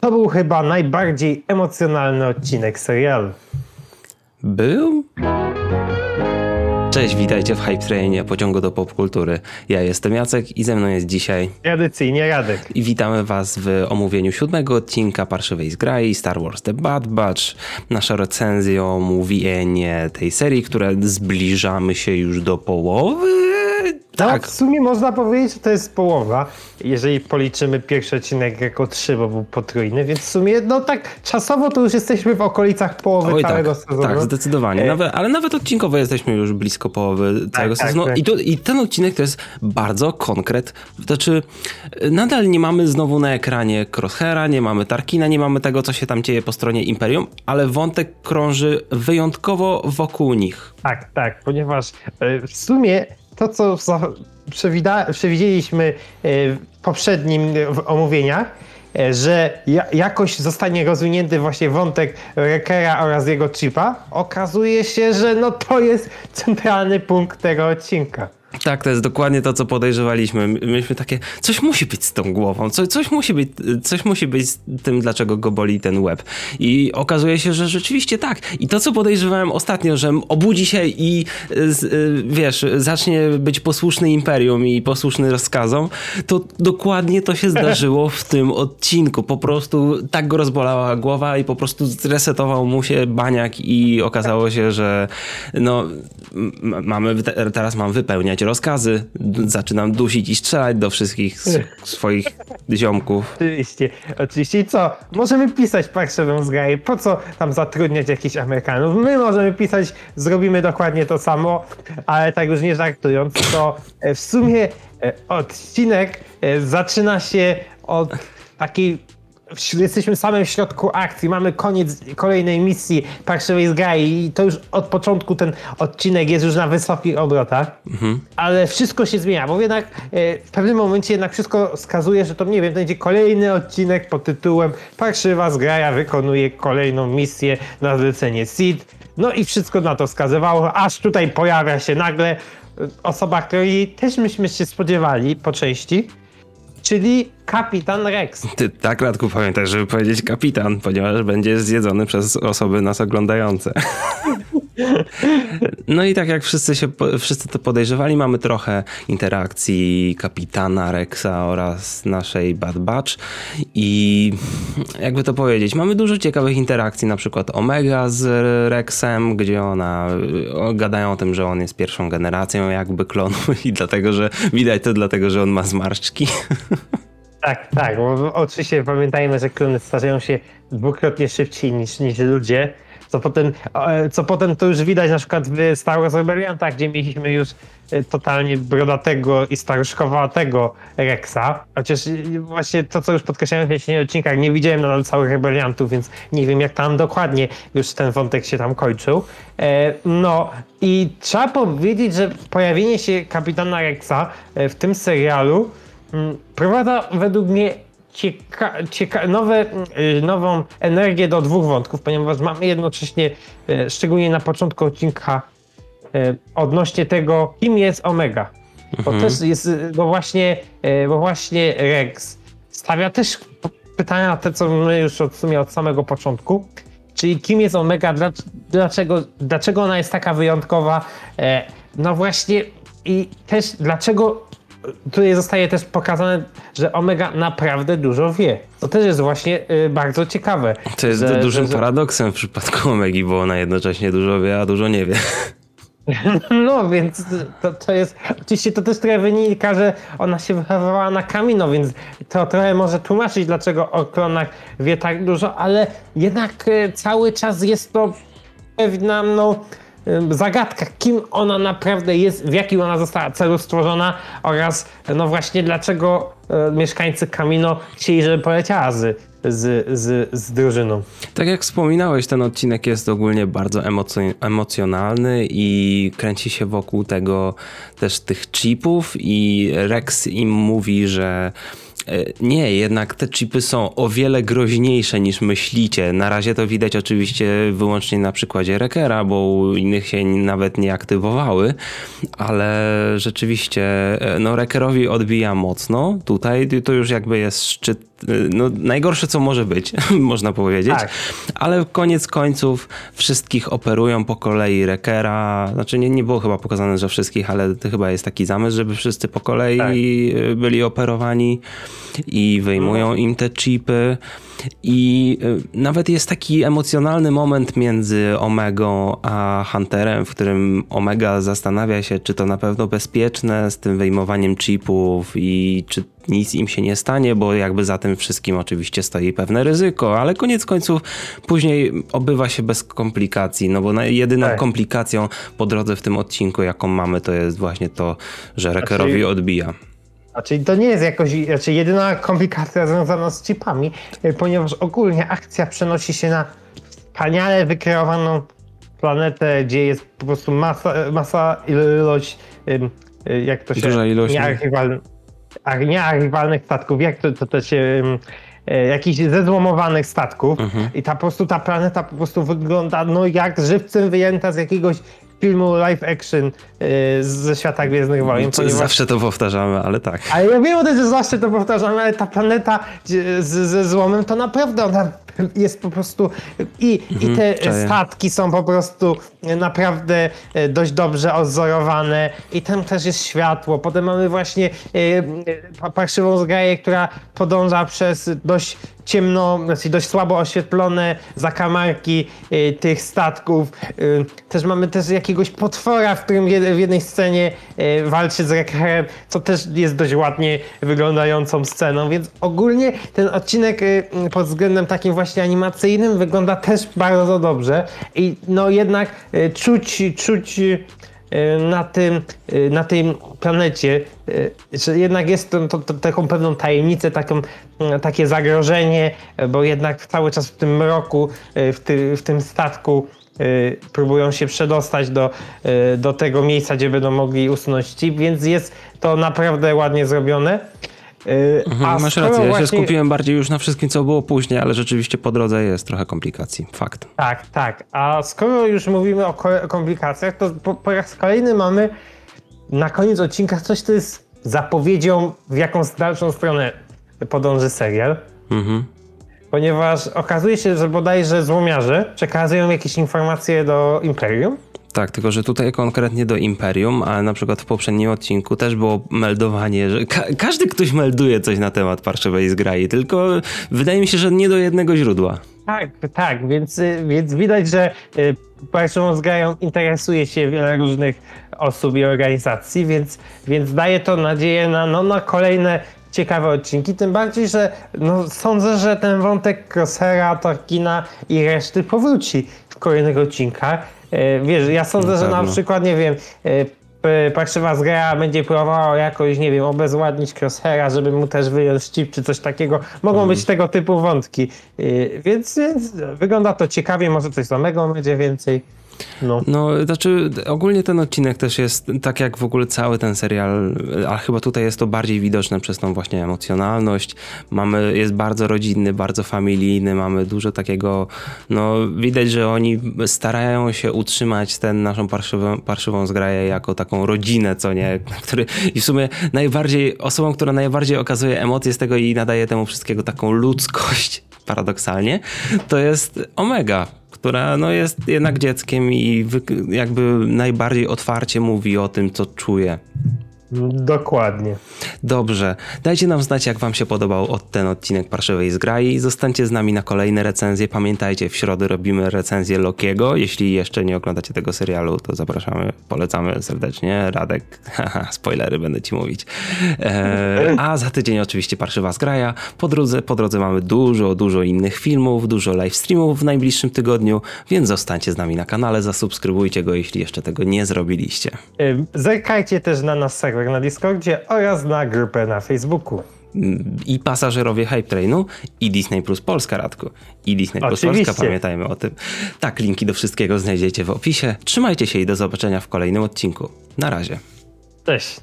To był chyba najbardziej emocjonalny odcinek serialu. Był? Cześć, witajcie w Hype Trainie pociągu do popkultury. Ja jestem Jacek i ze mną jest dzisiaj Tradycyjnie Radek. i witamy was w omówieniu siódmego odcinka Parszywej Zgrai Star Wars The Bad Batch. Nasza recenzja, omówienie tej serii, które zbliżamy się już do połowy. Tak. Tak, w sumie można powiedzieć, że to jest połowa, jeżeli policzymy pierwszy odcinek jako trzy, bo był potrójny, więc w sumie, no tak, czasowo to już jesteśmy w okolicach połowy Oj, tak, całego sezonu. tak, zdecydowanie. E, Nawet, ale nawet odcinkowo jesteśmy już blisko połowy całego tak, sezonu. tak. I, tu, I ten odcinek to jest bardzo konkret. Znaczy, nadal nie mamy znowu na ekranie Crosshaira, nie mamy Tarkina, nie mamy tego, co się tam dzieje po stronie Imperium, ale wątek krąży wyjątkowo wokół nich. Tak, tak, ponieważ e, w sumie to, co przewidzieliśmy e, w poprzednim e, omówieniach, e, że ja, jakoś zostanie rozwinięty właśnie wątek Rekera oraz jego chipa, okazuje się, że no to jest centralny punkt tego odcinka. Tak, to jest dokładnie to, co podejrzewaliśmy. My- Myśmy takie, coś musi być z tą głową, co, coś, musi być, coś musi być z tym, dlaczego go boli ten łeb. I okazuje się, że rzeczywiście tak. I to, co podejrzewałem ostatnio, że obudzi się i y, y, wiesz, zacznie być posłuszny imperium i posłuszny rozkazom, to dokładnie to się zdarzyło w tym odcinku. Po prostu tak go rozbolała głowa i po prostu zresetował mu się baniak i okazało się, że no, mamy, te- teraz mam wypełniać rozkazy, d- zaczynam dusić i strzelać do wszystkich swoich ziomków. Oczywiście, oczywiście. I co? Możemy pisać Parszywą zgraję. Po co tam zatrudniać jakichś Amerykanów? My możemy pisać, zrobimy dokładnie to samo, ale tak już nie żartując, to e, w sumie e, odcinek e, zaczyna się od takiej Jesteśmy w samym środku akcji, mamy koniec kolejnej misji Parszywej Zgrai i to już od początku ten odcinek jest już na wysokich obrotach, ale wszystko się zmienia, bo jednak e, w pewnym momencie jednak wszystko wskazuje, że to nie wiem, będzie kolejny odcinek pod tytułem Parszywa Zgraja wykonuje kolejną misję na zlecenie Seed. No i wszystko na to wskazywało, aż tutaj pojawia się nagle e, osoba, której też myśmy się spodziewali po części, czyli kapitan Rex. Ty tak, Radku, pamiętaj, żeby powiedzieć kapitan, ponieważ będzie zjedzony przez osoby nas oglądające. No i tak jak wszyscy, się, wszyscy to podejrzewali, mamy trochę interakcji kapitana Rexa oraz naszej Bad Batch i jakby to powiedzieć, mamy dużo ciekawych interakcji, na przykład Omega z Rexem, gdzie ona, gadają o tym, że on jest pierwszą generacją jakby klonu i dlatego, że widać to dlatego, że on ma zmarszczki. Tak, tak, bo oczywiście pamiętajmy, że klony starzeją się dwukrotnie szybciej niż, niż ludzie, co potem, e, co potem to już widać na przykład w Star Wars Rebelliantach, gdzie mieliśmy już e, totalnie brodatego i staruszkowatego Rexa, chociaż e, właśnie to, co już podkreślałem w wcześniejszych odcinkach, nie widziałem nadal całych Rebelliantów, więc nie wiem, jak tam dokładnie już ten wątek się tam kończył. No i trzeba powiedzieć, że pojawienie się kapitana Rexa w tym serialu Prowadza według mnie cieka cieka nowe, y, nową energię do dwóch wątków, ponieważ mamy jednocześnie, y, szczególnie na początku odcinka, y, odnośnie tego, kim jest Omega. Bo też jest, bo właśnie, bo właśnie Rex stawia też pytania, te co my już od, w sumie od samego początku, czyli kim jest Omega, dlac- dlaczego, dlaczego ona jest taka wyjątkowa, e, no właśnie i też dlaczego tutaj zostaje też pokazane, że Omega naprawdę dużo wie. To też jest właśnie y, bardzo ciekawe. To jest że- dużym że- paradoksem w przypadku Omegi, bo ona jednocześnie dużo wie, a dużo nie wie. No więc to, to jest, oczywiście to też trochę wynika, że ona się wychowywała na Kamino, więc to trochę może tłumaczyć, dlaczego o klonach wie tak dużo, ale jednak e, cały czas jest to pewna no, zagadka, kim ona naprawdę jest, w jakim ona została celu stworzona oraz no właśnie dlaczego e, mieszkańcy Kamino chcieli, żeby poleciała z, z, z, z drużyną. Tak jak wspominałeś, ten odcinek jest ogólnie bardzo emocy- emocjonalny i kręci się wokół tego też tych chipów i Rex im mówi, że nie, jednak te chipy są o wiele groźniejsze niż myślicie. Na razie to widać oczywiście wyłącznie na przykładzie Rekera, bo u innych się nawet nie aktywowały, ale rzeczywiście e, no Rekerowi odbija mocno. Tutaj to już jakby jest szczyt no, najgorsze, co może być, można powiedzieć. Tak. Ale koniec końców wszystkich operują po kolei Rekera. Znaczy nie, nie było chyba pokazane, że wszystkich, ale to chyba jest taki zamysł, żeby wszyscy po kolei Tak. y, byli operowani i wyjmują im te chipy. I y, nawet jest taki emocjonalny moment między Omegą a Hunterem, w którym Omega zastanawia się, czy to na pewno bezpieczne z tym wyjmowaniem chipów i czy nic im się nie stanie, bo jakby za tym wszystkim oczywiście stoi pewne ryzyko, ale koniec końców później obywa się bez komplikacji, no bo jedyną Tak. komplikacją po drodze w tym odcinku, jaką mamy, to jest właśnie to, że Rekerowi odbija. Znaczy, to nie jest jakoś znaczy, jedyna komplikacja związana z chipami, y, ponieważ ogólnie akcja przenosi się na wspaniale wykreowaną planetę, gdzie jest po prostu masa, masa ilość, y, jak to się... Duża ilość, nie? Niearchiwalnych, niearchiwalnych statków, jak to, to, to się... e, Jakichś zezłomowanych statków Mhm. i ta po prostu ta planeta po prostu wygląda no jak żywcem wyjęta z jakiegoś filmu live action y, ze świata Gwiezdnych Wojen, Co- Zawsze to powtarzamy, ale tak. ale ja wiem o tym, że zawsze to powtarzam, ale ta planeta z, ze złomem to naprawdę ona jest po prostu i, i te czaję. statki są po prostu naprawdę e, dość dobrze odzorowane i tam też jest światło. Potem mamy właśnie e, parszywą zgraję, która podąża przez dość ciemno, znaczy dość słabo oświetlone zakamarki e, tych statków. Też mamy też jakiegoś potwora, w którym w jednej scenie walczy z Rekerem, co też jest dość ładnie wyglądającą sceną, więc ogólnie ten odcinek pod względem takim właśnie animacyjnym wygląda też bardzo dobrze i no jednak e, czuć, czuć e, na tym, e, na tej planecie, że jednak jest to, to, to, taką pewną tajemnicę, taką, takie zagrożenie, bo jednak cały czas w tym mroku, w, ty, w tym statku próbują się przedostać do, do tego miejsca, gdzie będą mogli usunąć chip, więc jest to naprawdę ładnie zrobione. E, Mhm, Masz rację, ja się skupiłem bardziej już na wszystkim, co było później, ale rzeczywiście po drodze jest trochę komplikacji. Fakt. Tak, tak. A skoro już mówimy o ko- komplikacjach, to po, po raz kolejny mamy na koniec odcinka coś, co jest zapowiedzią, w jaką dalszą stronę podąży serial. Mhm. Ponieważ okazuje się, że bodajże złomiarze przekazują jakieś informacje do Imperium. Tak, tylko że tutaj konkretnie do Imperium, ale na przykład w poprzednim odcinku też było meldowanie, że ka- każdy ktoś melduje coś na temat parszywej zgrai, tylko wydaje mi się, że nie do jednego źródła. Tak, tak, więc, więc widać, że y, Parszywą Zgrają interesuje się wiele różnych osób i organizacji, więc, więc daje to nadzieję na, no, na kolejne ciekawe odcinki, tym bardziej, że no, sądzę, że ten wątek Crosshaira, Torkina i reszty powróci w kolejnych odcinkach. E, Wiesz, ja sądzę, Na że na przykład, nie wiem, e, p- Parszywa Zgraja będzie próbowała jakoś, nie wiem, obezwładnić Crosshaira, żeby mu też wyjąć chip czy coś takiego. Mogą być tego typu wątki. Yy, więc, więc wygląda to ciekawie, może coś samego będzie więcej. No. No, znaczy ogólnie ten odcinek też jest, tak jak w ogóle cały ten serial, a chyba tutaj jest to bardziej widoczne przez tą właśnie emocjonalność. Mamy, jest bardzo rodzinny, bardzo familijny, mamy dużo takiego, no widać, że oni starają się utrzymać tę naszą parszywą, parszywą zgraję jako taką rodzinę, co nie, który i w sumie najbardziej, osobą, która najbardziej okazuje emocje z tego i nadaje temu wszystkiego taką ludzkość, paradoksalnie, to jest Omega, która no, jest jednak dzieckiem i jakby najbardziej otwarcie mówi o tym, co czuje. Dokładnie. Dobrze, dajcie nam znać, jak wam się podobał od ten odcinek Parszywej Zgrai. Zostańcie z nami na kolejne recenzje. Pamiętajcie, w środę robimy recenzję Lokiego. Jeśli jeszcze nie oglądacie tego serialu, to zapraszamy, polecamy serdecznie. Radek, spoilery będę ci mówić. E, a za tydzień oczywiście Parszywa Zgraja. Po drodze, po drodze mamy dużo, dużo innych filmów, dużo live streamów w najbliższym tygodniu, więc zostańcie z nami na kanale, zasubskrybujcie go, jeśli jeszcze tego nie zrobiliście. Zerkajcie też na nasz serwer na Discordzie oraz na grupę na Facebooku. i pasażerowie Hype Trainu i Disney Plus Polska, Radku. I Disney Plus Oczywiście. Polska, pamiętajmy o tym. Tak, linki do wszystkiego znajdziecie w opisie. Trzymajcie się i do zobaczenia w kolejnym odcinku. Na razie. Cześć.